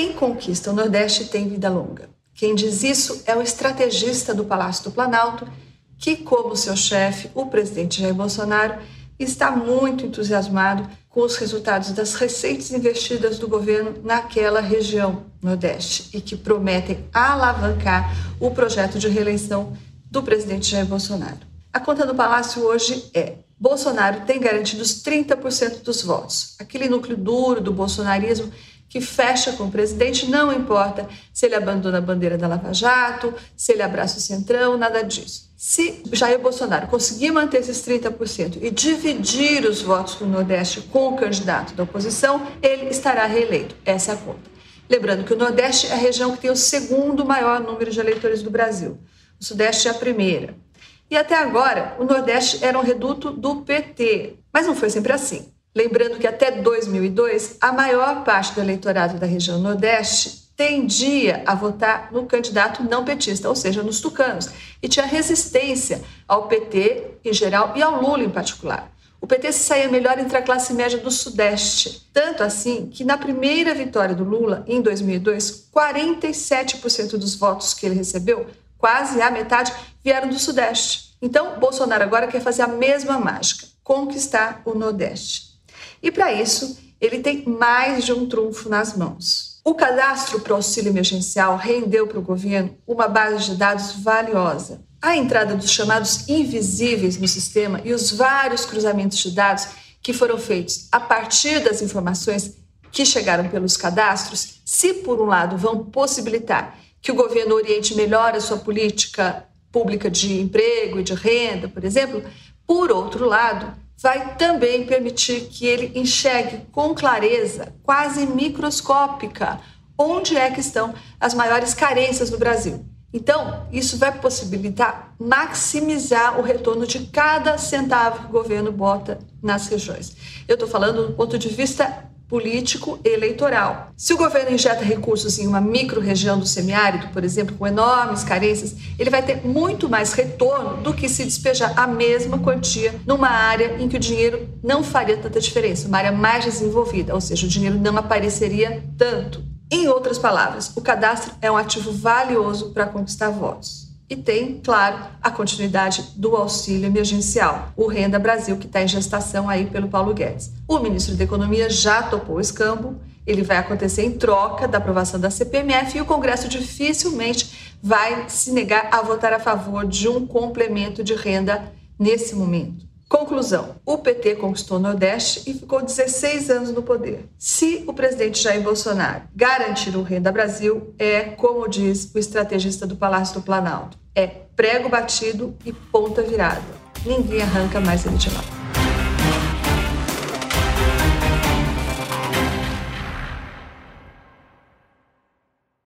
Quem conquista o Nordeste tem vida longa. Quem diz isso é o estrategista do Palácio do Planalto, que, como seu chefe, o presidente Jair Bolsonaro, está muito entusiasmado com os resultados das recentes investidas do governo naquela região Nordeste e que prometem alavancar o projeto de reeleição do presidente Jair Bolsonaro. A conta do Palácio hoje é: Bolsonaro tem garantidos 30% dos votos. Aquele núcleo duro do bolsonarismo que fecha com o presidente, não importa se ele abandona a bandeira da Lava Jato, se ele abraça o Centrão, nada disso. Se Jair Bolsonaro conseguir manter esses 30% e dividir os votos do Nordeste com o candidato da oposição, ele estará reeleito. Essa é a conta. Lembrando que o Nordeste é a região que tem o segundo maior número de eleitores do Brasil. O Sudeste é a primeira. E até agora, o Nordeste era um reduto do PT. Mas não foi sempre assim. Lembrando que até 2002, a maior parte do eleitorado da região Nordeste tendia a votar no candidato não petista, ou seja, nos tucanos, e tinha resistência ao PT em geral e ao Lula em particular. O PT se saía melhor entre a classe média do Sudeste, tanto assim que na primeira vitória do Lula, em 2002, 47% dos votos que ele recebeu, quase a metade, vieram do Sudeste. Então, Bolsonaro agora quer fazer a mesma mágica, conquistar o Nordeste. E para isso, ele tem mais de um trunfo nas mãos. O cadastro para o auxílio emergencial rendeu para o governo uma base de dados valiosa. A entrada dos chamados invisíveis no sistema e os vários cruzamentos de dados que foram feitos a partir das informações que chegaram pelos cadastros, se por um lado vão possibilitar que o governo oriente melhor a sua política pública de emprego e de renda, por exemplo, por outro lado, vai também permitir que ele enxergue com clareza, quase microscópica, onde é que estão as maiores carências no Brasil. Então, isso vai possibilitar maximizar o retorno de cada centavo que o governo bota nas regiões. Eu estou falando do ponto de vista político eleitoral. Se o governo injeta recursos em uma micro-região do semiárido, por exemplo, com enormes carências, ele vai ter muito mais retorno do que se despejar a mesma quantia numa área em que o dinheiro não faria tanta diferença, uma área mais desenvolvida, ou seja, o dinheiro não apareceria tanto. Em outras palavras, o cadastro é um ativo valioso para conquistar votos. E tem, claro, a continuidade do auxílio emergencial, o Renda Brasil, que está em gestação aí pelo Paulo Guedes. O ministro da Economia já topou o escambo, ele vai acontecer em troca da aprovação da CPMF e o Congresso dificilmente vai se negar a votar a favor de um complemento de renda nesse momento. Conclusão: o PT conquistou o Nordeste e ficou 16 anos no poder. Se o presidente Jair Bolsonaro garantir o Renda Brasil, é, como diz o estrategista do Palácio do Planalto, é prego batido e ponta virada. Ninguém arranca mais ele de lá.